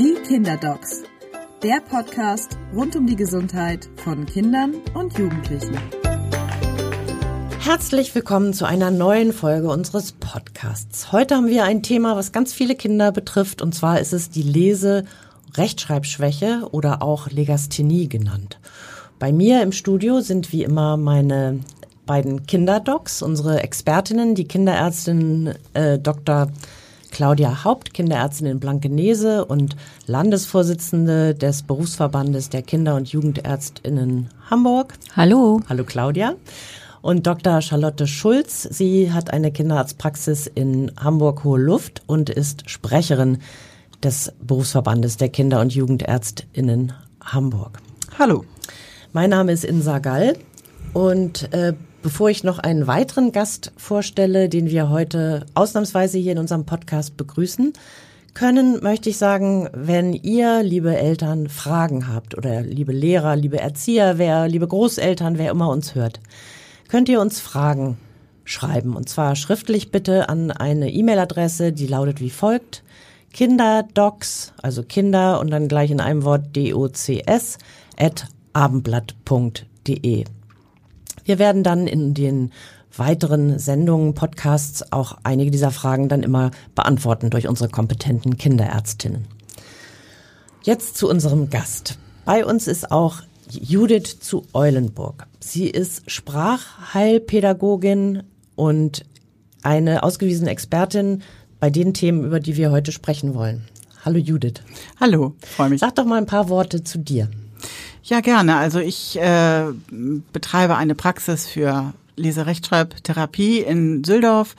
Die Kinderdocs, der Podcast rund um die Gesundheit von Kindern und Jugendlichen. Herzlich willkommen zu einer neuen Folge unseres Podcasts. Heute haben wir ein Thema, was ganz viele Kinder betrifft, und zwar ist es die Lese- Rechtschreibschwäche oder auch Legasthenie genannt. Bei mir im Studio sind wie immer meine beiden Kinderdocs, unsere Expertinnen, die Kinderärztin äh, Dr. Claudia Haupt, Kinderärztin in Blankenese und Landesvorsitzende des Berufsverbandes der Kinder- und Jugendärztinnen Hamburg. Hallo. Hallo Claudia. Und Dr. Charlotte Schulz, sie hat eine Kinderarztpraxis in Hamburg Hohe Luft und ist Sprecherin des Berufsverbandes der Kinder- und Jugendärztinnen Hamburg. Hallo. Mein Name ist Insa Gall und äh, Bevor ich noch einen weiteren Gast vorstelle, den wir heute ausnahmsweise hier in unserem Podcast begrüßen können, möchte ich sagen, wenn ihr, liebe Eltern, Fragen habt oder liebe Lehrer, liebe Erzieher, wer, liebe Großeltern, wer immer uns hört, könnt ihr uns Fragen schreiben. Und zwar schriftlich bitte an eine E-Mail-Adresse, die lautet wie folgt. Kinderdocs, also Kinder und dann gleich in einem Wort D-O-C-S, at abendblatt.de. Wir werden dann in den weiteren Sendungen, Podcasts auch einige dieser Fragen dann immer beantworten durch unsere kompetenten Kinderärztinnen. Jetzt zu unserem Gast. Bei uns ist auch Judith zu Eulenburg. Sie ist Sprachheilpädagogin und eine ausgewiesene Expertin bei den Themen, über die wir heute sprechen wollen. Hallo Judith. Hallo, freue mich. Sag doch mal ein paar Worte zu dir. Ja, gerne. Also ich äh, betreibe eine Praxis für Leserechtschreibtherapie in Süldorf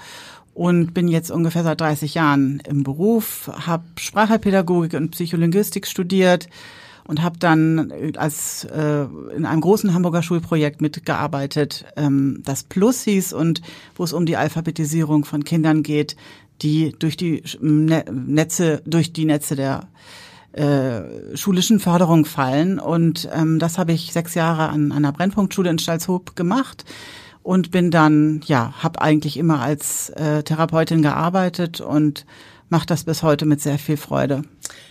und bin jetzt ungefähr seit 30 Jahren im Beruf, habe Sprachpädagogik und Psycholinguistik studiert und habe dann als äh, in einem großen Hamburger Schulprojekt mitgearbeitet, ähm, das Plus hieß und wo es um die Alphabetisierung von Kindern geht, die durch die Netze, durch die Netze der äh, schulischen Förderung fallen. Und ähm, das habe ich sechs Jahre an einer Brennpunktschule in Stalzhoop gemacht und bin dann, ja, habe eigentlich immer als äh, Therapeutin gearbeitet und mache das bis heute mit sehr viel Freude.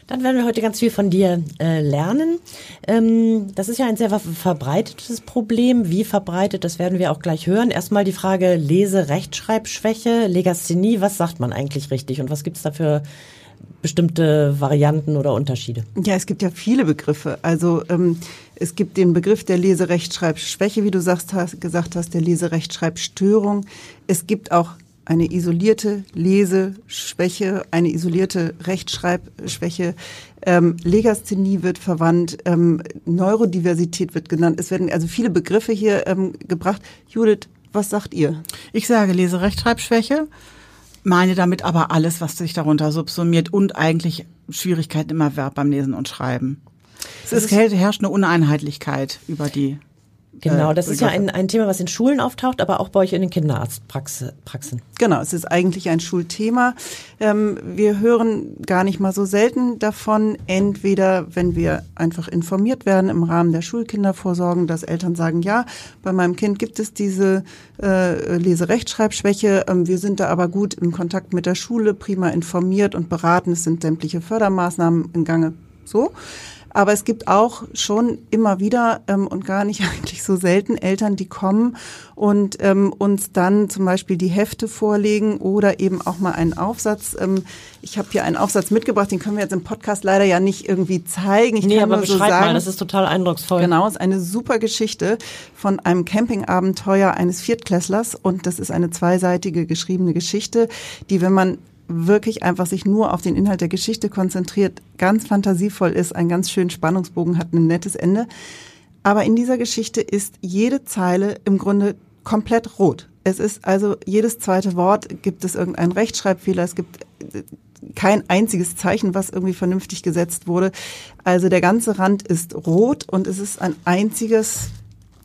Dann werden wir heute ganz viel von dir äh, lernen. Ähm, das ist ja ein sehr verbreitetes Problem. Wie verbreitet, das werden wir auch gleich hören. Erstmal die Frage Lese-Rechtschreibschwäche, Legasthenie. Was sagt man eigentlich richtig und was gibt's da für bestimmte Varianten oder Unterschiede? Ja, es gibt ja viele Begriffe. Also ähm, es gibt den Begriff der Leserechtschreibschwäche, wie du sagst, hast, gesagt hast, der Leserechtschreibstörung. Es gibt auch eine isolierte Leseschwäche, eine isolierte Rechtschreibschwäche. Ähm, Legasthenie wird verwandt, ähm, Neurodiversität wird genannt. Es werden also viele Begriffe hier ähm, gebracht. Judith, was sagt ihr? Ich sage Leserechtschreibschwäche meine damit aber alles, was sich darunter subsumiert und eigentlich Schwierigkeiten im Erwerb beim Lesen und Schreiben. Es ist, herrscht eine Uneinheitlichkeit über die Genau, äh, das ist ja ein, ein Thema, was in Schulen auftaucht, aber auch bei euch in den Kinderarztpraxen. Genau, es ist eigentlich ein Schulthema. Ähm, wir hören gar nicht mal so selten davon, entweder wenn wir einfach informiert werden im Rahmen der Schulkindervorsorgen, dass Eltern sagen, ja, bei meinem Kind gibt es diese äh, Leserechtschreibschwäche, ähm, wir sind da aber gut im Kontakt mit der Schule, prima informiert und beraten, es sind sämtliche Fördermaßnahmen in Gange. So. Aber es gibt auch schon immer wieder ähm, und gar nicht eigentlich so selten Eltern, die kommen und ähm, uns dann zum Beispiel die Hefte vorlegen oder eben auch mal einen Aufsatz. Ähm, ich habe hier einen Aufsatz mitgebracht, den können wir jetzt im Podcast leider ja nicht irgendwie zeigen. Ich nee, kann aber nur so sagen, mal, das ist total eindrucksvoll. Genau, es ist eine super Geschichte von einem Campingabenteuer eines Viertklässlers und das ist eine zweiseitige geschriebene Geschichte, die, wenn man wirklich einfach sich nur auf den Inhalt der Geschichte konzentriert, ganz fantasievoll ist, einen ganz schönen Spannungsbogen hat, ein nettes Ende. Aber in dieser Geschichte ist jede Zeile im Grunde komplett rot. Es ist also jedes zweite Wort gibt es irgendeinen Rechtschreibfehler, es gibt kein einziges Zeichen, was irgendwie vernünftig gesetzt wurde. Also der ganze Rand ist rot und es ist ein einziges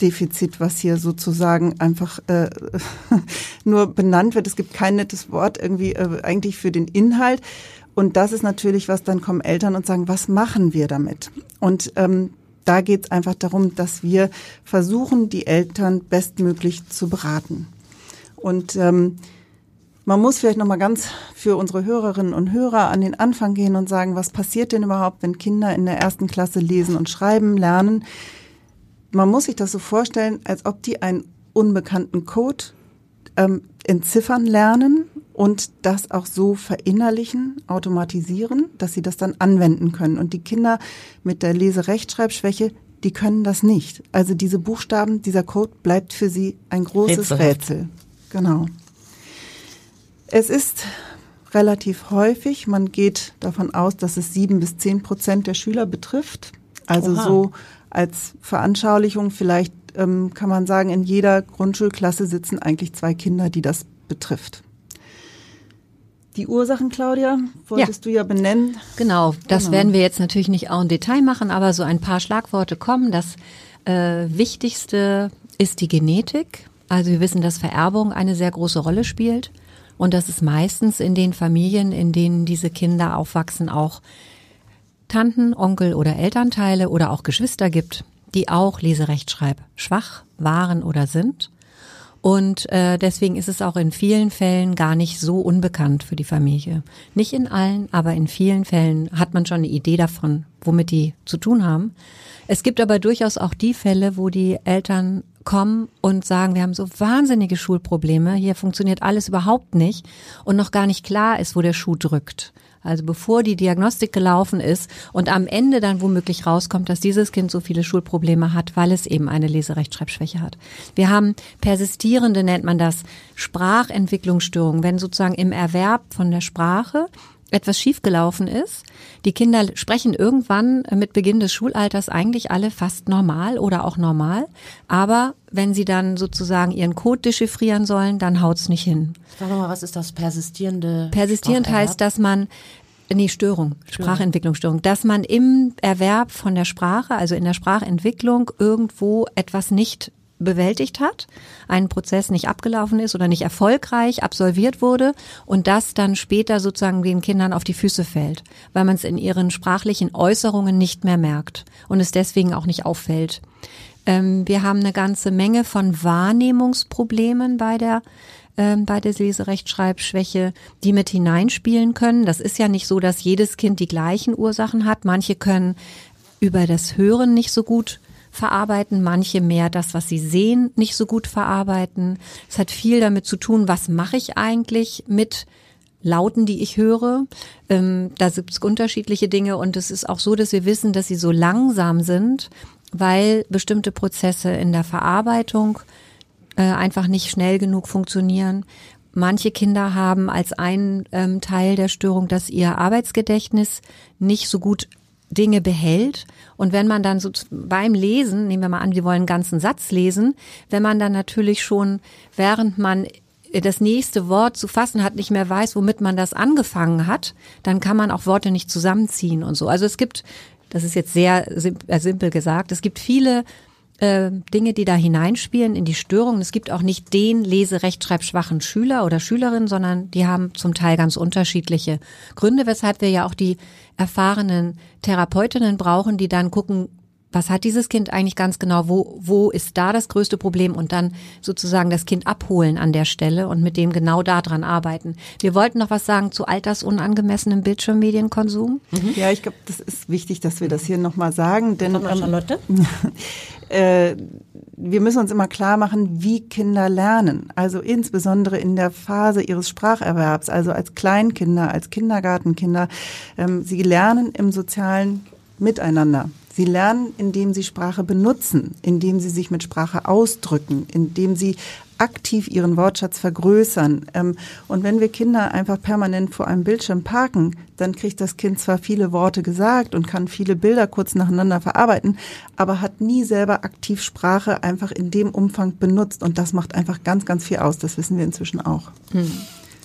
Defizit, was hier sozusagen einfach äh, nur benannt wird. Es gibt kein nettes Wort irgendwie äh, eigentlich für den Inhalt. Und das ist natürlich was, dann kommen Eltern und sagen, was machen wir damit? Und ähm, da geht es einfach darum, dass wir versuchen, die Eltern bestmöglich zu beraten. Und ähm, Man muss vielleicht noch mal ganz für unsere Hörerinnen und Hörer an den Anfang gehen und sagen, was passiert denn überhaupt, wenn Kinder in der ersten Klasse lesen und schreiben lernen? Man muss sich das so vorstellen, als ob die einen unbekannten Code ähm, entziffern lernen und das auch so verinnerlichen, automatisieren, dass sie das dann anwenden können. Und die Kinder mit der Leserechtschreibschwäche, die können das nicht. Also diese Buchstaben, dieser Code bleibt für sie ein großes Rätsel. Rätsel. Genau. Es ist relativ häufig. Man geht davon aus, dass es sieben bis zehn Prozent der Schüler betrifft. Also Oha. so als Veranschaulichung vielleicht ähm, kann man sagen, in jeder Grundschulklasse sitzen eigentlich zwei Kinder, die das betrifft. Die Ursachen, Claudia, wolltest ja. du ja benennen. Genau, das genau. werden wir jetzt natürlich nicht auch im Detail machen, aber so ein paar Schlagworte kommen. Das äh, Wichtigste ist die Genetik. Also wir wissen, dass Vererbung eine sehr große Rolle spielt. Und dass es meistens in den Familien, in denen diese Kinder aufwachsen, auch Tanten, Onkel oder Elternteile oder auch Geschwister gibt, die auch Leserechtschreib schwach waren oder sind. Und äh, deswegen ist es auch in vielen Fällen gar nicht so unbekannt für die Familie. Nicht in allen, aber in vielen Fällen hat man schon eine Idee davon, womit die zu tun haben. Es gibt aber durchaus auch die Fälle, wo die Eltern kommen und sagen, wir haben so wahnsinnige Schulprobleme, hier funktioniert alles überhaupt nicht und noch gar nicht klar ist, wo der Schuh drückt. Also bevor die Diagnostik gelaufen ist und am Ende dann womöglich rauskommt, dass dieses Kind so viele Schulprobleme hat, weil es eben eine Leserechtschreibschwäche hat. Wir haben persistierende, nennt man das, Sprachentwicklungsstörungen, wenn sozusagen im Erwerb von der Sprache etwas schiefgelaufen ist. Die Kinder sprechen irgendwann mit Beginn des Schulalters eigentlich alle fast normal oder auch normal. Aber wenn sie dann sozusagen ihren Code dechiffrieren sollen, dann haut's nicht hin. Sag mal, was ist das persistierende? Persistierend heißt, dass man Nee, Störung, Sprachentwicklungsstörung, dass man im Erwerb von der Sprache, also in der Sprachentwicklung irgendwo etwas nicht bewältigt hat, ein Prozess nicht abgelaufen ist oder nicht erfolgreich absolviert wurde und das dann später sozusagen den Kindern auf die Füße fällt, weil man es in ihren sprachlichen Äußerungen nicht mehr merkt und es deswegen auch nicht auffällt. Ähm, wir haben eine ganze Menge von Wahrnehmungsproblemen bei der ähm, bei der Leserechtschreibschwäche, die mit hineinspielen können. Das ist ja nicht so, dass jedes Kind die gleichen Ursachen hat. Manche können über das Hören nicht so gut verarbeiten, manche mehr das, was sie sehen, nicht so gut verarbeiten. Es hat viel damit zu tun, was mache ich eigentlich mit Lauten, die ich höre. Ähm, da gibt es unterschiedliche Dinge und es ist auch so, dass wir wissen, dass sie so langsam sind, weil bestimmte Prozesse in der Verarbeitung äh, einfach nicht schnell genug funktionieren. Manche Kinder haben als einen ähm, Teil der Störung, dass ihr Arbeitsgedächtnis nicht so gut Dinge behält. Und wenn man dann so beim Lesen, nehmen wir mal an, wir wollen einen ganzen Satz lesen, wenn man dann natürlich schon, während man das nächste Wort zu fassen hat, nicht mehr weiß, womit man das angefangen hat, dann kann man auch Worte nicht zusammenziehen und so. Also es gibt, das ist jetzt sehr äh, simpel gesagt, es gibt viele äh, Dinge, die da hineinspielen in die Störung. Es gibt auch nicht den leserechtschreibschwachen Schüler oder Schülerin, sondern die haben zum Teil ganz unterschiedliche Gründe, weshalb wir ja auch die erfahrenen Therapeutinnen brauchen, die dann gucken, was hat dieses Kind eigentlich ganz genau, wo, wo ist da das größte Problem und dann sozusagen das Kind abholen an der Stelle und mit dem genau daran arbeiten. Wir wollten noch was sagen zu altersunangemessenem Bildschirmmedienkonsum. Mhm. Ja, ich glaube, das ist wichtig, dass wir das hier nochmal sagen, denn mal, Charlotte? äh, wir müssen uns immer klar machen, wie Kinder lernen. Also insbesondere in der Phase ihres Spracherwerbs, also als Kleinkinder, als Kindergartenkinder. Ähm, sie lernen im sozialen Miteinander. Sie lernen, indem sie Sprache benutzen, indem sie sich mit Sprache ausdrücken, indem sie aktiv ihren Wortschatz vergrößern. Ähm, und wenn wir Kinder einfach permanent vor einem Bildschirm parken, dann kriegt das Kind zwar viele Worte gesagt und kann viele Bilder kurz nacheinander verarbeiten, aber hat nie selber aktiv Sprache einfach in dem Umfang benutzt. Und das macht einfach ganz, ganz viel aus. Das wissen wir inzwischen auch. Hm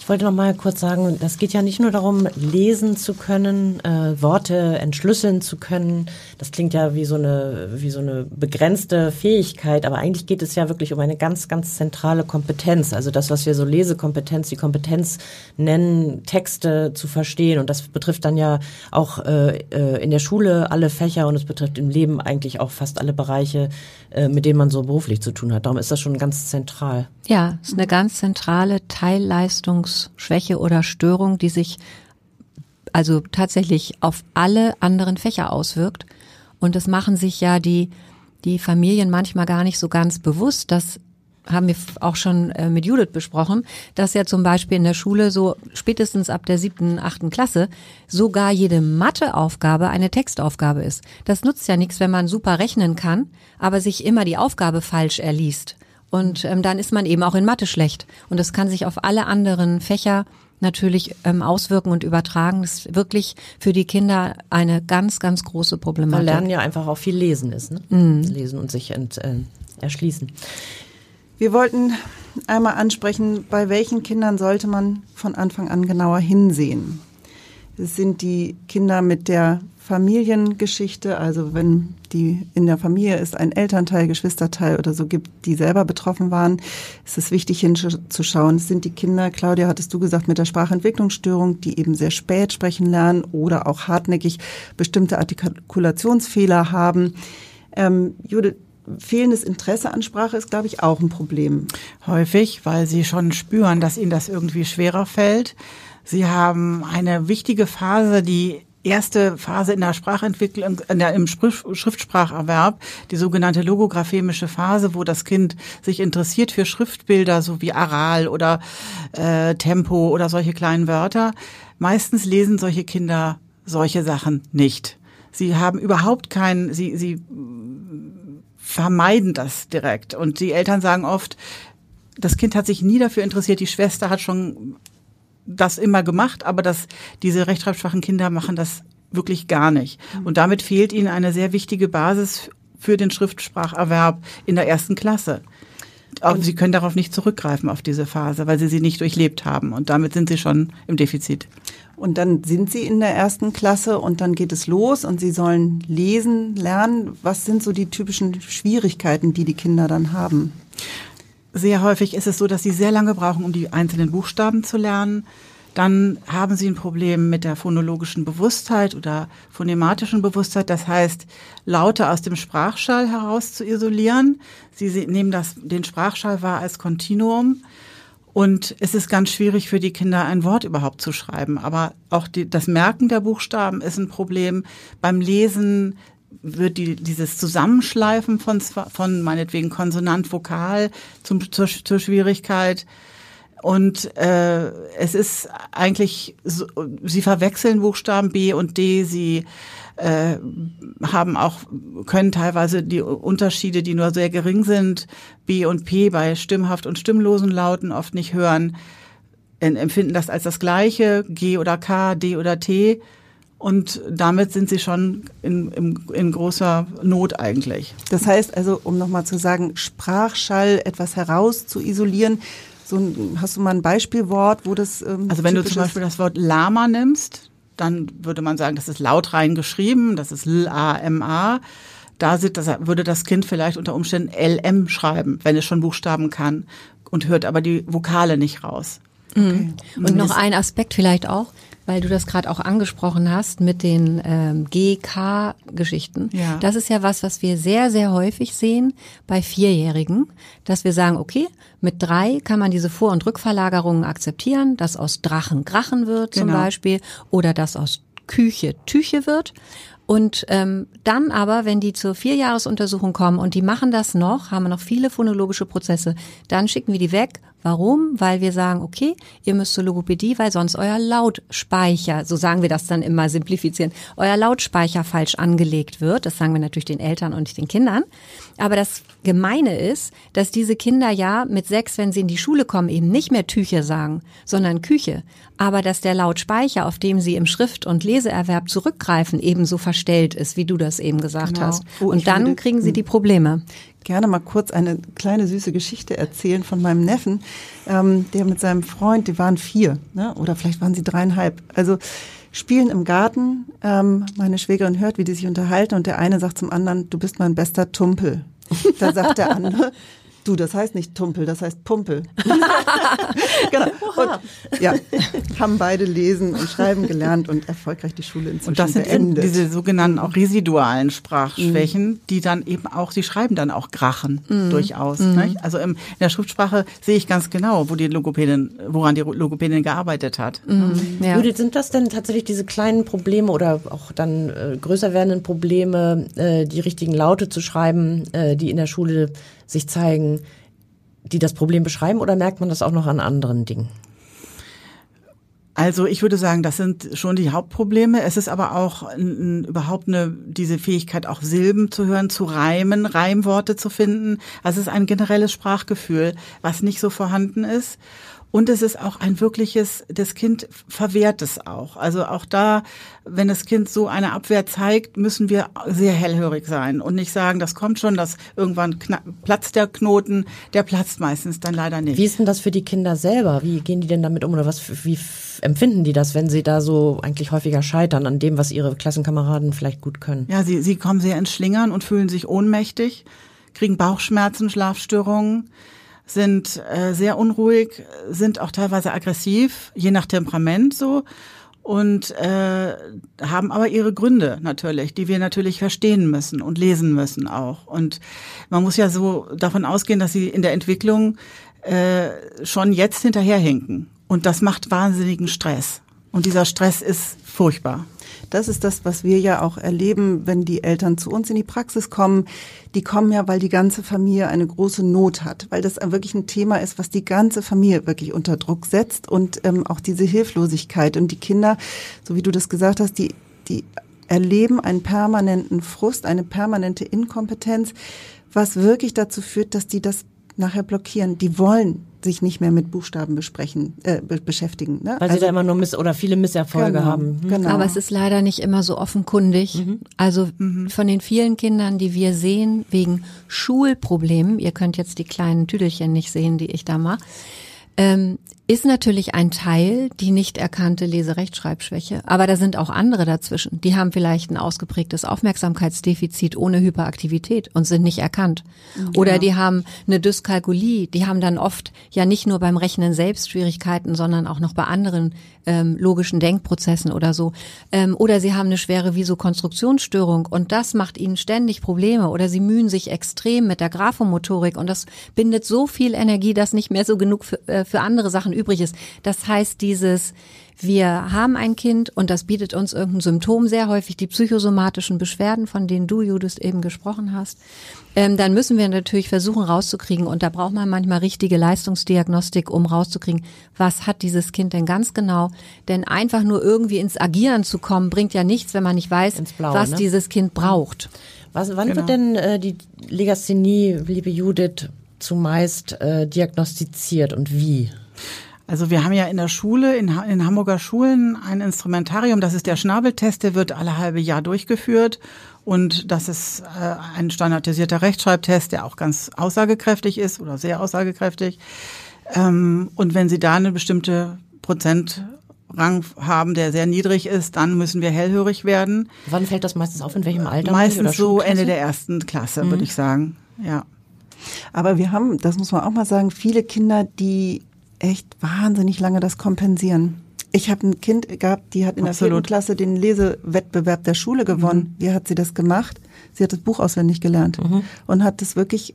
wollte noch mal kurz sagen, das geht ja nicht nur darum, lesen zu können, äh, Worte entschlüsseln zu können. Das klingt ja wie so eine wie so eine begrenzte Fähigkeit, aber eigentlich geht es ja wirklich um eine ganz ganz zentrale Kompetenz. Also das, was wir so Lesekompetenz, die Kompetenz nennen, Texte zu verstehen. Und das betrifft dann ja auch äh, äh in der Schule alle Fächer und es betrifft im Leben eigentlich auch fast alle Bereiche, äh, mit denen man so beruflich zu tun hat. Darum ist das schon ganz zentral. Ja, ist eine ganz zentrale Teilleistung Konzentrationsschwäche oder Störung, die sich also tatsächlich auf alle anderen Fächer auswirkt. Und das machen sich ja die, die Familien manchmal gar nicht so ganz bewusst, dass haben wir auch schon äh, mit Judith besprochen, dass ja zum Beispiel in der Schule so spätestens ab der siebten, achten Klasse sogar jede Matheaufgabe eine Textaufgabe ist. Das nutzt ja nichts, wenn man super rechnen kann, aber sich immer die Aufgabe falsch erliest. Und ähm, dann ist man eben auch in Mathe schlecht. Und das kann sich auf alle anderen Fächer natürlich ähm, auswirken und übertragen. Das ist wirklich für die Kinder eine ganz, ganz große Problematik. Man lernen ja einfach auch viel lesen ist, ne? Mhm. Lesen und sich ent, äh, erschließen. Wir wollten einmal ansprechen, bei welchen Kindern sollte man von Anfang an genauer hinsehen. Es sind die Kinder mit der Familiengeschichte, also wenn die in der Familie ist ein Elternteil, Geschwisterteil oder so gibt, die selber betroffen waren, ist es wichtig hinzuschauen. Sind die Kinder, Claudia, hattest du gesagt, mit der Sprachentwicklungsstörung, die eben sehr spät sprechen lernen oder auch hartnäckig bestimmte Artikulationsfehler haben. Ähm, Judith, fehlendes Interesse an Sprache ist, glaube ich, auch ein Problem. Häufig, weil sie schon spüren, dass ihnen das irgendwie schwerer fällt. Sie haben eine wichtige Phase, die erste Phase in der Sprachentwicklung, in der, im Schriftspracherwerb, die sogenannte logographemische Phase, wo das Kind sich interessiert für Schriftbilder, so wie Aral oder äh, Tempo oder solche kleinen Wörter. Meistens lesen solche Kinder solche Sachen nicht. Sie haben überhaupt keinen, sie, sie vermeiden das direkt. Und die Eltern sagen oft, das Kind hat sich nie dafür interessiert, die Schwester hat schon das immer gemacht, aber das, diese rechtschreibschwachen Kinder machen das wirklich gar nicht. Mhm. Und damit fehlt ihnen eine sehr wichtige Basis für den Schriftspracherwerb in der ersten Klasse. Auch sie können darauf nicht zurückgreifen, auf diese Phase, weil sie sie nicht durchlebt haben. Und damit sind sie schon im Defizit. Und dann sind sie in der ersten Klasse und dann geht es los und sie sollen lesen, lernen. Was sind so die typischen Schwierigkeiten, die die Kinder dann haben? Sehr häufig ist es so, dass sie sehr lange brauchen, um die einzelnen Buchstaben zu lernen. Dann haben sie ein Problem mit der phonologischen Bewusstheit oder phonematischen Bewusstheit. Das heißt, Laute aus dem Sprachschall heraus zu isolieren. Sie nehmen das, den Sprachschall wahr als Kontinuum. Und es ist ganz schwierig für die Kinder, ein Wort überhaupt zu schreiben. Aber auch die, das Merken der Buchstaben ist ein Problem. Beim Lesen wird die, dieses Zusammenschleifen von, von meinetwegen Konsonant, Vokal zum, zur, zur Schwierigkeit. Und äh, es ist eigentlich, so, sie verwechseln Buchstaben B und D, sie äh, haben auch, können teilweise die Unterschiede, die nur sehr gering sind, B und P bei stimmhaft und stimmlosen Lauten oft nicht hören, empfinden das als das gleiche, G oder K, D oder T. Und damit sind sie schon in, in, in großer Not eigentlich. Das heißt also, um nochmal zu sagen, Sprachschall etwas heraus zu isolieren, so ein, hast du mal ein Beispielwort, wo das ähm, Also wenn du zum Beispiel das Wort Lama nimmst, dann würde man sagen, das ist laut rein geschrieben, das ist L-A-M-A. Da das, würde das Kind vielleicht unter Umständen LM schreiben, wenn es schon Buchstaben kann und hört aber die Vokale nicht raus. Mhm. Okay. Und noch ein Aspekt vielleicht auch, weil du das gerade auch angesprochen hast mit den ähm, GK-Geschichten. Ja. Das ist ja was, was wir sehr, sehr häufig sehen bei Vierjährigen, dass wir sagen, okay, mit drei kann man diese Vor- und Rückverlagerungen akzeptieren, dass aus Drachen Grachen wird zum genau. Beispiel oder dass aus Küche Tüche wird. Und ähm, dann aber, wenn die zur Vierjahresuntersuchung kommen und die machen das noch, haben wir noch viele phonologische Prozesse, dann schicken wir die weg Warum? Weil wir sagen, okay, ihr müsst zur Logopädie, weil sonst euer Lautspeicher, so sagen wir das dann immer simplifizieren, euer Lautspeicher falsch angelegt wird. Das sagen wir natürlich den Eltern und nicht den Kindern. Aber das Gemeine ist, dass diese Kinder ja mit sechs, wenn sie in die Schule kommen, eben nicht mehr Tüche sagen, sondern Küche. Aber dass der Lautspeicher, auf dem sie im Schrift- und Leseerwerb zurückgreifen, ebenso verstellt ist, wie du das eben gesagt genau. hast. Oh, und dann kriegen sie die Probleme gerne mal kurz eine kleine süße Geschichte erzählen von meinem Neffen, ähm, der mit seinem Freund, die waren vier, ne? oder vielleicht waren sie dreieinhalb. Also spielen im Garten. Ähm, meine Schwägerin hört, wie die sich unterhalten und der eine sagt zum anderen, du bist mein bester Tumpel. Da sagt der andere, Du, das heißt nicht Tumpel, das heißt Pumpel. genau. Und, ja, haben beide lesen und schreiben gelernt und erfolgreich die Schule inzwischen Und das sind beendet. diese sogenannten auch residualen Sprachschwächen, die dann eben auch, sie schreiben dann auch Grachen durchaus. Nicht? Also im, in der Schriftsprache sehe ich ganz genau, wo die Logopädin, woran die Logopädin gearbeitet hat. Ja. Judith, sind das denn tatsächlich diese kleinen Probleme oder auch dann äh, größer werdenden Probleme, äh, die richtigen Laute zu schreiben, äh, die in der Schule sich zeigen, die das Problem beschreiben oder merkt man das auch noch an anderen Dingen? Also ich würde sagen, das sind schon die Hauptprobleme. Es ist aber auch n, n, überhaupt eine, diese Fähigkeit, auch Silben zu hören, zu reimen, Reimworte zu finden. Also es ist ein generelles Sprachgefühl, was nicht so vorhanden ist. Und es ist auch ein wirkliches, das Kind verwehrt es auch. Also auch da, wenn das Kind so eine Abwehr zeigt, müssen wir sehr hellhörig sein und nicht sagen, das kommt schon, dass irgendwann platzt der Knoten, der platzt meistens dann leider nicht. Wie ist denn das für die Kinder selber? Wie gehen die denn damit um oder was, wie empfinden die das, wenn sie da so eigentlich häufiger scheitern an dem, was ihre Klassenkameraden vielleicht gut können? Ja, sie, sie kommen sehr ins Schlingern und fühlen sich ohnmächtig, kriegen Bauchschmerzen, Schlafstörungen sind äh, sehr unruhig, sind auch teilweise aggressiv, je nach Temperament so und äh, haben aber ihre Gründe natürlich, die wir natürlich verstehen müssen und lesen müssen auch. Und man muss ja so davon ausgehen, dass sie in der Entwicklung äh, schon jetzt hinterherhinken. Und das macht wahnsinnigen Stress. Und dieser Stress ist furchtbar. Das ist das, was wir ja auch erleben, wenn die Eltern zu uns in die Praxis kommen. Die kommen ja, weil die ganze Familie eine große Not hat, weil das wirklich ein Thema ist, was die ganze Familie wirklich unter Druck setzt und ähm, auch diese Hilflosigkeit. Und die Kinder, so wie du das gesagt hast, die, die erleben einen permanenten Frust, eine permanente Inkompetenz, was wirklich dazu führt, dass die das nachher blockieren. Die wollen sich nicht mehr mit Buchstaben besprechen, äh, be beschäftigen. Ne? Weil also, sie da immer nur Miss oder viele Misserfolge genau, haben. Hm. Genau. Aber es ist leider nicht immer so offenkundig. Mhm. Also mhm. von den vielen Kindern, die wir sehen, wegen Schulproblemen, ihr könnt jetzt die kleinen Tüdelchen nicht sehen, die ich da mache, ähm, ist natürlich ein Teil die nicht erkannte Leserechtschreibschwäche. Aber da sind auch andere dazwischen. Die haben vielleicht ein ausgeprägtes Aufmerksamkeitsdefizit ohne Hyperaktivität und sind nicht erkannt. Ja. Oder die haben eine Dyskalkulie. Die haben dann oft ja nicht nur beim Rechnen selbst Schwierigkeiten, sondern auch noch bei anderen ähm, logischen Denkprozessen oder so. Ähm, oder sie haben eine schwere Visokonstruktionsstörung und das macht ihnen ständig Probleme. Oder sie mühen sich extrem mit der Graphomotorik und das bindet so viel Energie, dass nicht mehr so genug für, äh, für andere Sachen übrig ist. Das heißt, dieses, wir haben ein Kind und das bietet uns irgendein Symptom, sehr häufig die psychosomatischen Beschwerden, von denen du, Judith, eben gesprochen hast. Ähm, dann müssen wir natürlich versuchen rauszukriegen und da braucht man manchmal richtige Leistungsdiagnostik, um rauszukriegen, was hat dieses Kind denn ganz genau. Denn einfach nur irgendwie ins Agieren zu kommen, bringt ja nichts, wenn man nicht weiß, Blaue, was ne? dieses Kind braucht. Was, wann genau. wird denn äh, die Legasthenie, liebe Judith, zumeist äh, diagnostiziert und wie? Also wir haben ja in der Schule, in, in Hamburger Schulen ein Instrumentarium, das ist der Schnabeltest, der wird alle halbe Jahr durchgeführt. Und das ist äh, ein standardisierter Rechtschreibtest, der auch ganz aussagekräftig ist oder sehr aussagekräftig. Ähm, und wenn Sie da eine bestimmte Prozentrang haben, der sehr niedrig ist, dann müssen wir hellhörig werden. Wann fällt das meistens auf? In welchem Alter? Meistens so Ende der ersten Klasse, mhm. würde ich sagen. Ja. Aber wir haben, das muss man auch mal sagen, viele Kinder, die echt wahnsinnig lange das kompensieren. Ich habe ein Kind gehabt, die hat in Absolut. der vierten Klasse den Lesewettbewerb der Schule gewonnen. Mhm. Wie hat sie das gemacht? Sie hat das Buch auswendig gelernt mhm. und hat das wirklich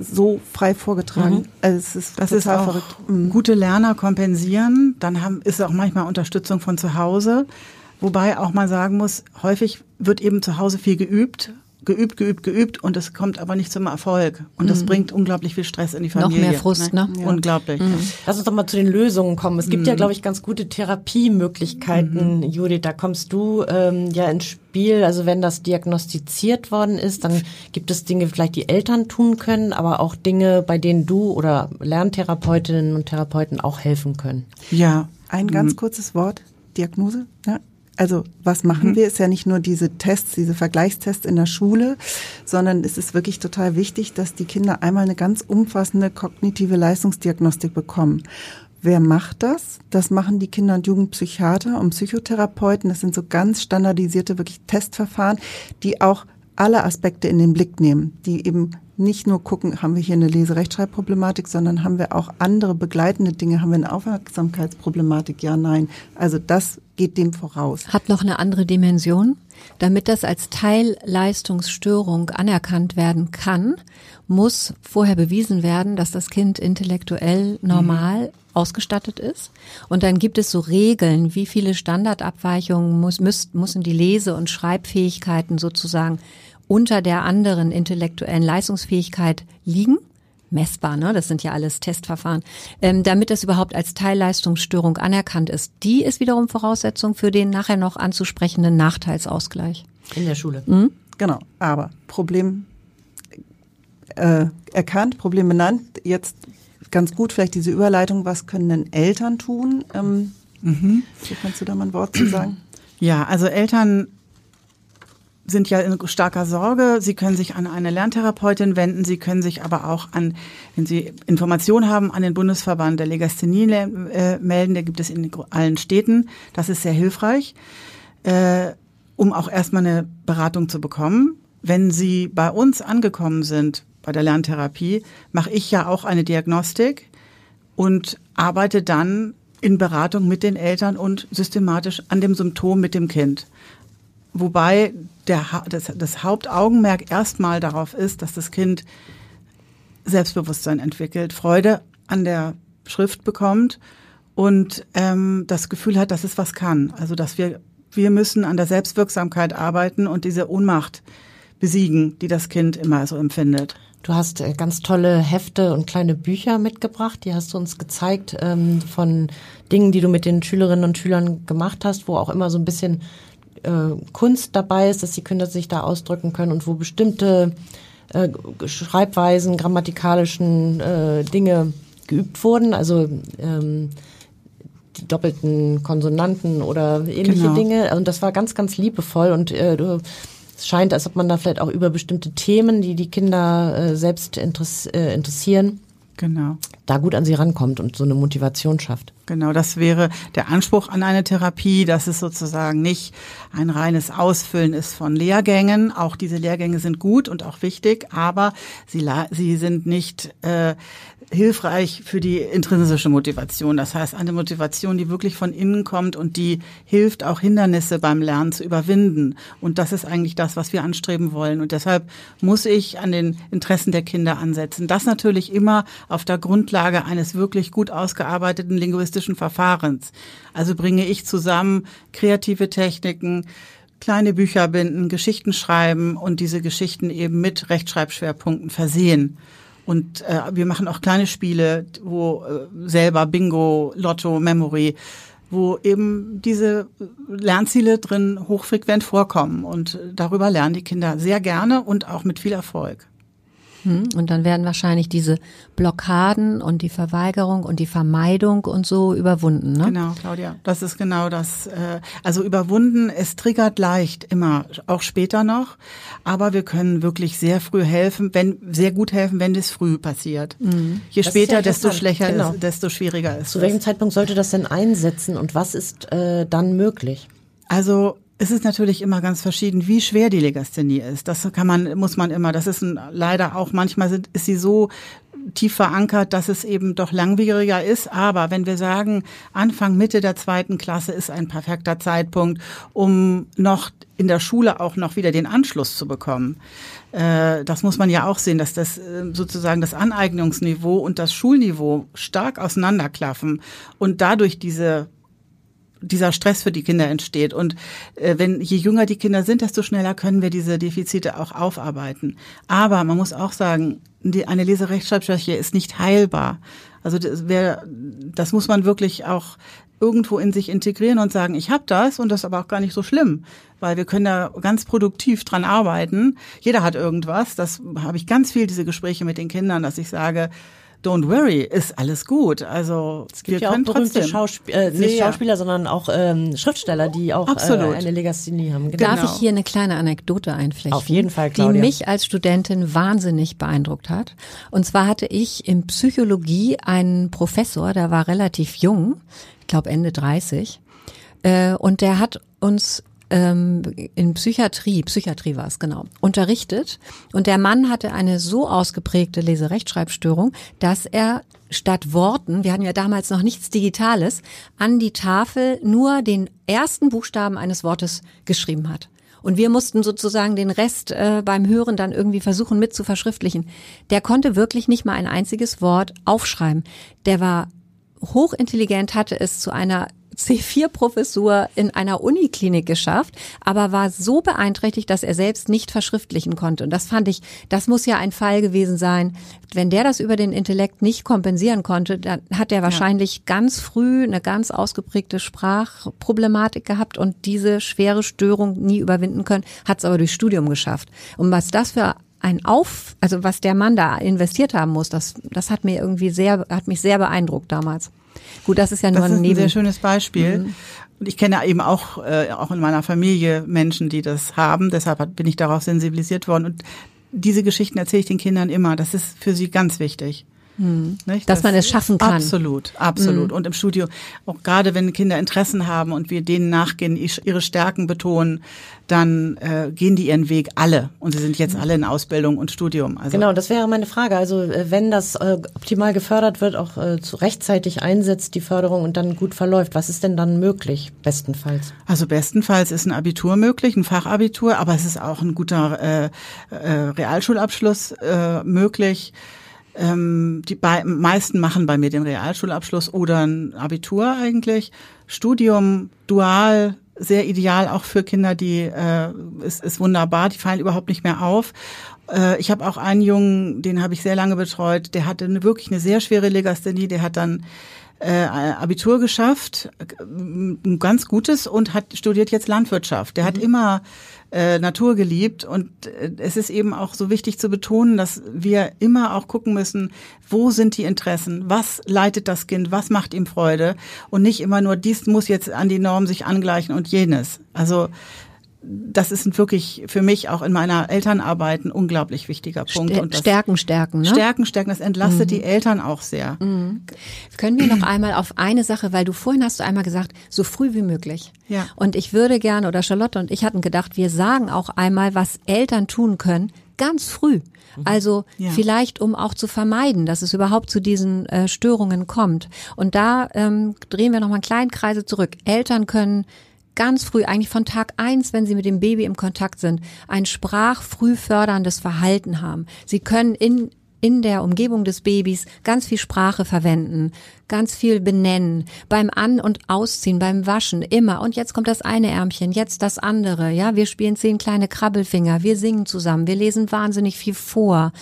so frei vorgetragen. Mhm. Also es ist das total ist verrückt. Mhm. Gute Lerner kompensieren, dann haben, ist auch manchmal Unterstützung von zu Hause. Wobei auch man sagen muss, häufig wird eben zu Hause viel geübt geübt, geübt, geübt und es kommt aber nicht zum Erfolg. Und das mhm. bringt unglaublich viel Stress in die Familie. Noch mehr Frust, ne? ne? Ja. Unglaublich. Mhm. Lass uns doch mal zu den Lösungen kommen. Es gibt mhm. ja, glaube ich, ganz gute Therapiemöglichkeiten, mhm. Judith. Da kommst du ähm, ja ins Spiel. Also wenn das diagnostiziert worden ist, dann gibt es Dinge, vielleicht die Eltern tun können, aber auch Dinge, bei denen du oder Lerntherapeutinnen und Therapeuten auch helfen können. Ja. Ein ganz mhm. kurzes Wort. Diagnose. Ja, also was machen mhm. wir? Ist ja nicht nur diese Tests, diese Vergleichstests in der Schule, sondern es ist wirklich total wichtig, dass die Kinder einmal eine ganz umfassende kognitive Leistungsdiagnostik bekommen. Wer macht das? Das machen die Kinder- und Jugendpsychiater und Psychotherapeuten. Das sind so ganz standardisierte wirklich Testverfahren, die auch alle Aspekte in den Blick nehmen, die eben nicht nur gucken, haben wir hier eine Leserechtschreibproblematik, sondern haben wir auch andere begleitende Dinge, haben wir eine Aufmerksamkeitsproblematik, ja, nein. Also das geht dem voraus. Hat noch eine andere Dimension. Damit das als Teilleistungsstörung anerkannt werden kann, muss vorher bewiesen werden, dass das Kind intellektuell normal mhm. ausgestattet ist. Und dann gibt es so Regeln, wie viele Standardabweichungen muss, müssen, müssen die Lese- und Schreibfähigkeiten sozusagen unter der anderen intellektuellen Leistungsfähigkeit liegen messbar, ne? das sind ja alles Testverfahren, ähm, damit das überhaupt als Teilleistungsstörung anerkannt ist. Die ist wiederum Voraussetzung für den nachher noch anzusprechenden Nachteilsausgleich. In der Schule. Mhm. Genau, aber Problem äh, erkannt, Problem benannt. Jetzt ganz gut vielleicht diese Überleitung, was können denn Eltern tun? Ähm, mhm. Kannst du da mal ein Wort zu sagen? Ja, also Eltern sind ja in starker Sorge. Sie können sich an eine Lerntherapeutin wenden. Sie können sich aber auch an, wenn Sie Informationen haben, an den Bundesverband der Legasthenie äh, melden. Der gibt es in allen Städten. Das ist sehr hilfreich, äh, um auch erstmal eine Beratung zu bekommen. Wenn Sie bei uns angekommen sind, bei der Lerntherapie, mache ich ja auch eine Diagnostik und arbeite dann in Beratung mit den Eltern und systematisch an dem Symptom mit dem Kind. Wobei der, das, das Hauptaugenmerk erstmal darauf ist, dass das Kind Selbstbewusstsein entwickelt, Freude an der Schrift bekommt und ähm, das Gefühl hat, dass es was kann. Also dass wir wir müssen an der Selbstwirksamkeit arbeiten und diese Ohnmacht besiegen, die das Kind immer so empfindet. Du hast äh, ganz tolle Hefte und kleine Bücher mitgebracht. Die hast du uns gezeigt ähm, von Dingen, die du mit den Schülerinnen und Schülern gemacht hast, wo auch immer so ein bisschen äh, Kunst dabei ist, dass die Kinder sich da ausdrücken können und wo bestimmte äh, Schreibweisen, grammatikalischen äh, Dinge geübt wurden, also ähm, die doppelten Konsonanten oder ähnliche genau. Dinge. Und das war ganz, ganz liebevoll und äh, du, es scheint, als ob man da vielleicht auch über bestimmte Themen, die die Kinder äh, selbst interess äh, interessieren, genau. da gut an sie rankommt und so eine Motivation schafft. Genau, das wäre der Anspruch an eine Therapie, dass es sozusagen nicht ein reines Ausfüllen ist von Lehrgängen. Auch diese Lehrgänge sind gut und auch wichtig, aber sie, sie sind nicht äh, hilfreich für die intrinsische Motivation. Das heißt, eine Motivation, die wirklich von innen kommt und die hilft, auch Hindernisse beim Lernen zu überwinden. Und das ist eigentlich das, was wir anstreben wollen. Und deshalb muss ich an den Interessen der Kinder ansetzen. Das natürlich immer auf der Grundlage eines wirklich gut ausgearbeiteten linguistischen Verfahrens. Also bringe ich zusammen kreative Techniken, kleine Bücher binden, Geschichten schreiben und diese Geschichten eben mit Rechtschreibschwerpunkten versehen. Und äh, wir machen auch kleine Spiele, wo äh, selber Bingo, Lotto, Memory, wo eben diese Lernziele drin hochfrequent vorkommen. Und darüber lernen die Kinder sehr gerne und auch mit viel Erfolg. Hm, und dann werden wahrscheinlich diese Blockaden und die Verweigerung und die Vermeidung und so überwunden. Ne? Genau, Claudia. Das ist genau das. Äh, also überwunden, es triggert leicht immer, auch später noch. Aber wir können wirklich sehr früh helfen, wenn sehr gut helfen, wenn das früh passiert. Mhm. Je das später, ja desto schlechter, genau. ist, desto schwieriger ist. Zu welchem Zeitpunkt sollte das denn einsetzen und was ist äh, dann möglich? Also es ist natürlich immer ganz verschieden, wie schwer die Legasthenie ist. Das kann man, muss man immer, das ist ein, leider auch manchmal sind, ist sie so tief verankert, dass es eben doch langwieriger ist. Aber wenn wir sagen, Anfang, Mitte der zweiten Klasse ist ein perfekter Zeitpunkt, um noch in der Schule auch noch wieder den Anschluss zu bekommen. Äh, das muss man ja auch sehen, dass das äh, sozusagen das Aneignungsniveau und das Schulniveau stark auseinanderklaffen und dadurch diese dieser Stress für die Kinder entsteht. Und äh, wenn je jünger die Kinder sind, desto schneller können wir diese Defizite auch aufarbeiten. Aber man muss auch sagen, die, eine Leserechtschreibschwäche ist nicht heilbar. Also das, wär, das muss man wirklich auch irgendwo in sich integrieren und sagen, ich habe das und das ist aber auch gar nicht so schlimm, weil wir können da ganz produktiv dran arbeiten. Jeder hat irgendwas. Das habe ich ganz viel diese Gespräche mit den Kindern, dass ich sage, Don't worry, ist alles gut. Also es gibt wir ja auch berühmte Schauspiel äh, nicht Schauspieler, sondern auch ähm, Schriftsteller, die auch äh, eine Legasthenie haben. Genau. Darf ich hier eine kleine Anekdote einflechten? Auf jeden Fall, Claudia. Die mich als Studentin wahnsinnig beeindruckt hat. Und zwar hatte ich in Psychologie einen Professor, der war relativ jung, ich glaube Ende 30, äh, und der hat uns ähm, in Psychiatrie, Psychiatrie war es genau, unterrichtet. Und der Mann hatte eine so ausgeprägte Leserechtschreibstörung, dass er statt Worten, wir hatten ja damals noch nichts Digitales, an die Tafel nur den ersten Buchstaben eines Wortes geschrieben hat. Und wir mussten sozusagen den Rest äh, beim Hören dann irgendwie versuchen mit zu verschriftlichen. Der konnte wirklich nicht mal ein einziges Wort aufschreiben. Der war hochintelligent, hatte es zu einer C4-Professur in einer Uniklinik geschafft, aber war so beeinträchtigt, dass er selbst nicht verschriftlichen konnte. Und das fand ich, das muss ja ein Fall gewesen sein. Wenn der das über den Intellekt nicht kompensieren konnte, dann hat er wahrscheinlich ja. ganz früh eine ganz ausgeprägte Sprachproblematik gehabt und diese schwere Störung nie überwinden können, hat es aber durch Studium geschafft. Und was das für ein Auf, also was der Mann da investiert haben muss, das, das hat mir irgendwie sehr, hat mich sehr beeindruckt damals. Gut, das ist ja nur das ein, ist ein sehr schönes Beispiel. Mhm. Und ich kenne eben auch, äh, auch in meiner Familie Menschen, die das haben. Deshalb bin ich darauf sensibilisiert worden. Und diese Geschichten erzähle ich den Kindern immer. Das ist für sie ganz wichtig. Hm. Dass das man es schaffen kann. Absolut, absolut. Hm. Und im Studio, auch gerade wenn Kinder Interessen haben und wir denen nachgehen, ihre Stärken betonen, dann äh, gehen die ihren Weg alle. Und sie sind jetzt alle in Ausbildung und Studium. Also genau, das wäre meine Frage. Also äh, wenn das äh, optimal gefördert wird, auch äh, zu rechtzeitig einsetzt, die Förderung und dann gut verläuft, was ist denn dann möglich, bestenfalls? Also bestenfalls ist ein Abitur möglich, ein Fachabitur, aber es ist auch ein guter äh, äh, Realschulabschluss äh, möglich. Ähm, die bei, meisten machen bei mir den Realschulabschluss oder ein Abitur eigentlich. Studium, dual, sehr ideal auch für Kinder, die äh, ist, ist wunderbar, die fallen überhaupt nicht mehr auf. Äh, ich habe auch einen Jungen, den habe ich sehr lange betreut, der hatte eine, wirklich eine sehr schwere Legasthenie, der hat dann äh, Abitur geschafft, ein ganz gutes und hat studiert jetzt Landwirtschaft. Der mhm. hat immer äh, Natur geliebt und äh, es ist eben auch so wichtig zu betonen, dass wir immer auch gucken müssen, wo sind die Interessen, was leitet das Kind, was macht ihm Freude und nicht immer nur dies muss jetzt an die Norm sich angleichen und jenes. Also das ist wirklich für mich auch in meiner Elternarbeit ein unglaublich wichtiger Punkt. St und das Stärken, stärken, ne? Stärken, stärken, das entlastet mhm. die Eltern auch sehr. Mhm. Können wir noch einmal auf eine Sache, weil du vorhin hast du einmal gesagt, so früh wie möglich. Ja. Und ich würde gerne, oder Charlotte und ich hatten gedacht, wir sagen auch einmal, was Eltern tun können, ganz früh. Mhm. Also ja. vielleicht, um auch zu vermeiden, dass es überhaupt zu diesen äh, Störungen kommt. Und da ähm, drehen wir nochmal einen kleinen Kreise zurück. Eltern können ganz früh, eigentlich von Tag eins, wenn sie mit dem Baby im Kontakt sind, ein sprachfrüh förderndes Verhalten haben. Sie können in in der Umgebung des Babys ganz viel Sprache verwenden, ganz viel benennen, beim An- und Ausziehen, beim Waschen, immer. Und jetzt kommt das eine Ärmchen, jetzt das andere. Ja, wir spielen zehn kleine Krabbelfinger, wir singen zusammen, wir lesen wahnsinnig viel vor.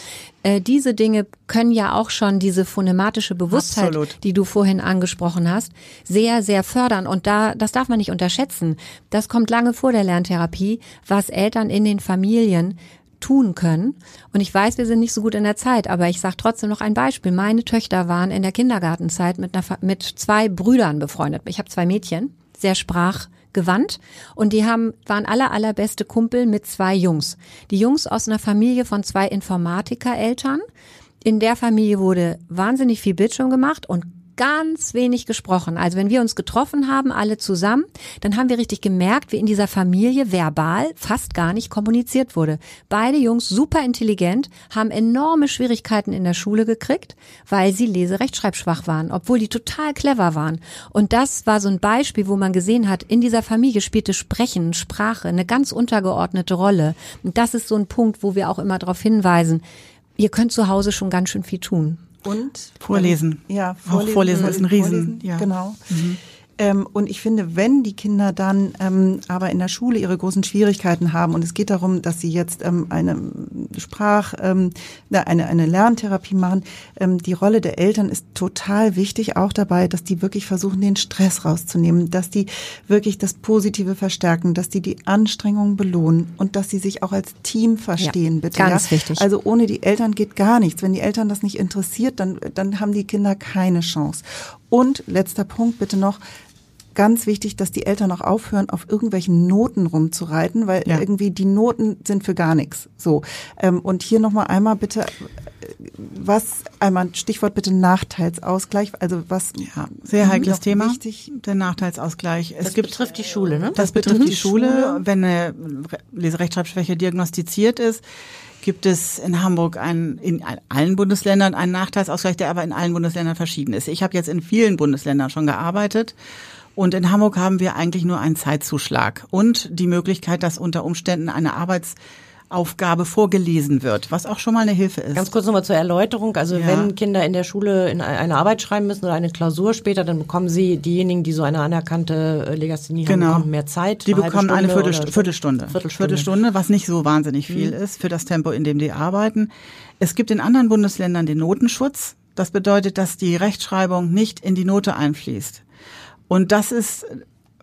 Äh, diese Dinge können ja auch schon diese phonematische Bewusstheit, Absolut. die du vorhin angesprochen hast, sehr, sehr fördern. Und da, das darf man nicht unterschätzen. Das kommt lange vor der Lerntherapie, was Eltern in den Familien tun können. Und ich weiß, wir sind nicht so gut in der Zeit, aber ich sage trotzdem noch ein Beispiel. Meine Töchter waren in der Kindergartenzeit mit, einer, mit zwei Brüdern befreundet. Ich habe zwei Mädchen, sehr sprachgewandt und die haben waren aller allerbeste Kumpel mit zwei Jungs. Die Jungs aus einer Familie von zwei Informatikereltern. In der Familie wurde wahnsinnig viel Bildschirm gemacht und ganz wenig gesprochen. Also wenn wir uns getroffen haben, alle zusammen, dann haben wir richtig gemerkt, wie in dieser Familie verbal fast gar nicht kommuniziert wurde. Beide Jungs super intelligent, haben enorme Schwierigkeiten in der Schule gekriegt, weil sie leserechtschreibschwach waren, obwohl die total clever waren. Und das war so ein Beispiel, wo man gesehen hat, in dieser Familie spielte Sprechen, Sprache eine ganz untergeordnete Rolle. Und das ist so ein Punkt, wo wir auch immer darauf hinweisen, ihr könnt zu Hause schon ganz schön viel tun. Und vorlesen. Ja, vorlesen, Auch vorlesen ist ein Riesen. Vorlesen, ja. Genau. Mhm. Ähm, und ich finde, wenn die Kinder dann ähm, aber in der Schule ihre großen Schwierigkeiten haben und es geht darum, dass sie jetzt ähm, eine Sprach, ähm, eine, eine Lerntherapie machen, ähm, die Rolle der Eltern ist total wichtig, auch dabei, dass die wirklich versuchen, den Stress rauszunehmen, dass die wirklich das Positive verstärken, dass die die Anstrengungen belohnen und dass sie sich auch als Team verstehen, ja, bitte. Ganz ja? wichtig. Also ohne die Eltern geht gar nichts. Wenn die Eltern das nicht interessiert, dann, dann haben die Kinder keine Chance. Und letzter Punkt bitte noch, ganz wichtig, dass die Eltern auch aufhören, auf irgendwelchen Noten rumzureiten, weil ja. irgendwie die Noten sind für gar nichts. So. Ähm, und hier nochmal einmal bitte was einmal Stichwort bitte Nachteilsausgleich, also was ja, sehr heikles Thema, wichtig? der Nachteilsausgleich. Es das gibt, betrifft die Schule, ne? Das betrifft die Schule, wenn eine Leserechtschreibschwäche diagnostiziert ist gibt es in Hamburg einen, in allen Bundesländern einen Nachteilsausgleich, der aber in allen Bundesländern verschieden ist. Ich habe jetzt in vielen Bundesländern schon gearbeitet und in Hamburg haben wir eigentlich nur einen Zeitzuschlag und die Möglichkeit, dass unter Umständen eine Arbeits Aufgabe vorgelesen wird, was auch schon mal eine Hilfe ist. Ganz kurz nochmal zur Erläuterung. Also ja. wenn Kinder in der Schule in eine Arbeit schreiben müssen oder eine Klausur später, dann bekommen sie, diejenigen, die so eine anerkannte äh, Legasthenie genau. haben, bekommen mehr Zeit. Die bekommen eine Viertelstunde, Viertelstunde. Viertelstunde. Viertelstunde, was nicht so wahnsinnig viel mhm. ist für das Tempo, in dem die arbeiten. Es gibt in anderen Bundesländern den Notenschutz. Das bedeutet, dass die Rechtschreibung nicht in die Note einfließt. Und das ist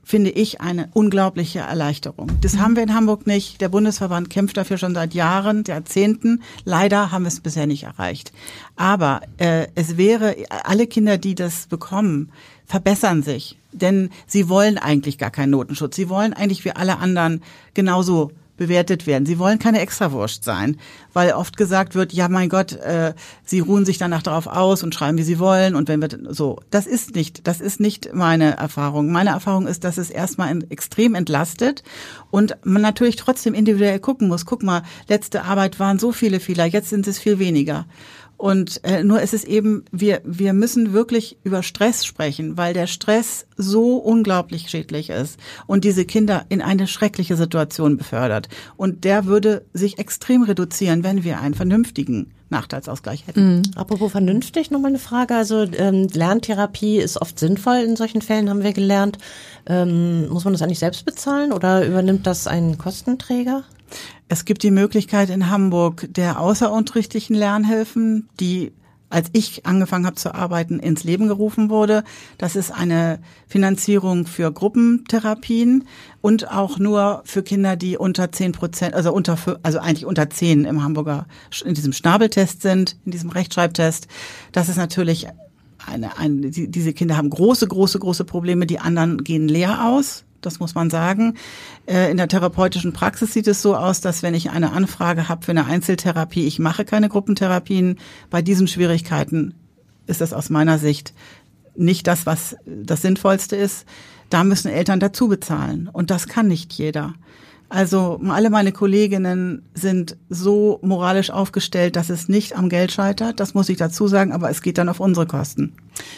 finde ich eine unglaubliche Erleichterung. Das haben wir in Hamburg nicht. Der Bundesverband kämpft dafür schon seit Jahren, Jahrzehnten. Leider haben wir es bisher nicht erreicht. Aber äh, es wäre, alle Kinder, die das bekommen, verbessern sich. Denn sie wollen eigentlich gar keinen Notenschutz. Sie wollen eigentlich wie alle anderen genauso bewertet werden. Sie wollen keine Extrawurst sein, weil oft gesagt wird, ja mein Gott, äh, sie ruhen sich danach darauf aus und schreiben, wie sie wollen und wenn wir so, das ist nicht, das ist nicht meine Erfahrung. Meine Erfahrung ist, dass es erstmal extrem entlastet und man natürlich trotzdem individuell gucken muss. Guck mal, letzte Arbeit waren so viele Fehler, jetzt sind es viel weniger. Und äh, nur ist es eben, wir, wir müssen wirklich über Stress sprechen, weil der Stress so unglaublich schädlich ist und diese Kinder in eine schreckliche Situation befördert. Und der würde sich extrem reduzieren, wenn wir einen vernünftigen Nachteilsausgleich hätten. Mhm. Apropos vernünftig, nochmal eine Frage. Also ähm, Lerntherapie ist oft sinnvoll in solchen Fällen, haben wir gelernt. Ähm, muss man das eigentlich selbst bezahlen oder übernimmt das ein Kostenträger? Es gibt die Möglichkeit in Hamburg der außerunterrichtlichen Lernhilfen, die als ich angefangen habe zu arbeiten, ins Leben gerufen wurde. Das ist eine Finanzierung für Gruppentherapien und auch nur für Kinder, die unter zehn Prozent, also unter, also eigentlich unter zehn im Hamburger, in diesem Schnabeltest sind, in diesem Rechtschreibtest. Das ist natürlich eine, eine, diese Kinder haben große, große, große Probleme. Die anderen gehen leer aus das muss man sagen. Äh, in der therapeutischen Praxis sieht es so aus, dass wenn ich eine Anfrage habe für eine Einzeltherapie, ich mache keine Gruppentherapien. Bei diesen Schwierigkeiten ist das aus meiner Sicht nicht das, was das Sinnvollste ist. Da müssen Eltern dazu bezahlen. Und das kann nicht jeder. Also alle meine Kolleginnen sind so moralisch aufgestellt, dass es nicht am Geld scheitert. Das muss ich dazu sagen, aber es geht dann auf unsere Kosten.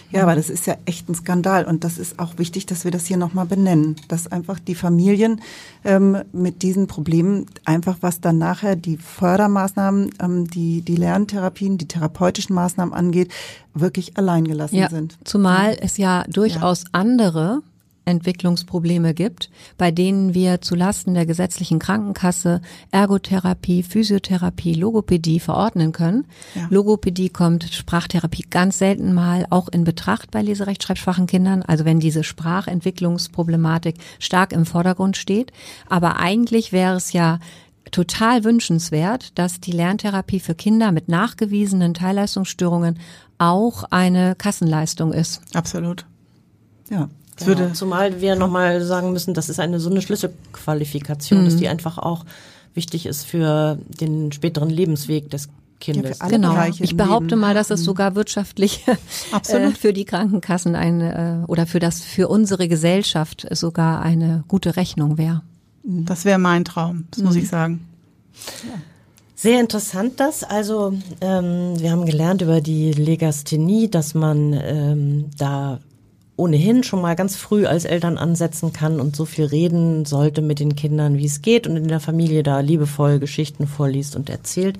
Ja, aber das ist ja echt ein Skandal und das ist auch wichtig, dass wir das hier nochmal benennen, dass einfach die Familien ähm, mit diesen Problemen einfach, was dann nachher die Fördermaßnahmen, ähm, die, die Lerntherapien, die therapeutischen Maßnahmen angeht, wirklich alleingelassen ja, sind. Zumal es ja durchaus ja. andere Entwicklungsprobleme gibt, bei denen wir zulasten der gesetzlichen Krankenkasse Ergotherapie, Physiotherapie, Logopädie verordnen können. Ja. Logopädie kommt Sprachtherapie ganz selten mal auch in Betracht bei leserechtschreibschwachen Kindern, also wenn diese Sprachentwicklungsproblematik stark im Vordergrund steht. Aber eigentlich wäre es ja total wünschenswert, dass die Lerntherapie für Kinder mit nachgewiesenen Teilleistungsstörungen auch eine Kassenleistung ist. Absolut. Ja, Genau. Würde Zumal wir nochmal sagen müssen, das ist eine so eine Schlüsselqualifikation, mhm. dass die einfach auch wichtig ist für den späteren Lebensweg des Kindes. Ja, genau. Ich behaupte mal, dass es mhm. sogar wirtschaftlich äh, für die Krankenkassen eine äh, oder für das für unsere Gesellschaft sogar eine gute Rechnung wäre. Mhm. Das wäre mein Traum, das mhm. muss ich sagen. Ja. Sehr interessant das. Also ähm, wir haben gelernt über die Legasthenie, dass man ähm, da ohnehin schon mal ganz früh als Eltern ansetzen kann und so viel reden sollte mit den Kindern, wie es geht und in der Familie da liebevoll Geschichten vorliest und erzählt.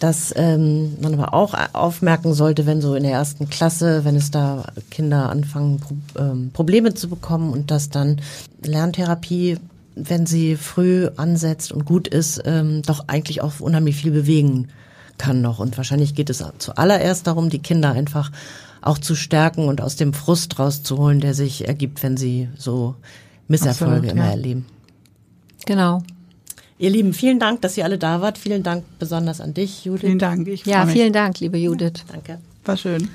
Dass ähm, man aber auch aufmerken sollte, wenn so in der ersten Klasse, wenn es da Kinder anfangen, Pro ähm, Probleme zu bekommen und dass dann Lerntherapie, wenn sie früh ansetzt und gut ist, ähm, doch eigentlich auch unheimlich viel bewegen kann noch. Und wahrscheinlich geht es zuallererst darum, die Kinder einfach auch zu stärken und aus dem Frust rauszuholen, der sich ergibt, wenn sie so Misserfolge Absolut, immer ja. erleben. Genau. Ihr Lieben, vielen Dank, dass ihr alle da wart. Vielen Dank besonders an dich, Judith. Vielen Dank. Ich ja, vielen Dank, liebe Judith. Ja, danke. War schön.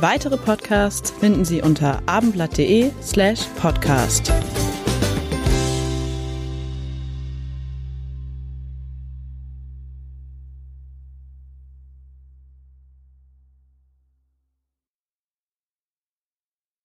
Weitere Podcasts finden Sie unter abendblatt.de slash podcast.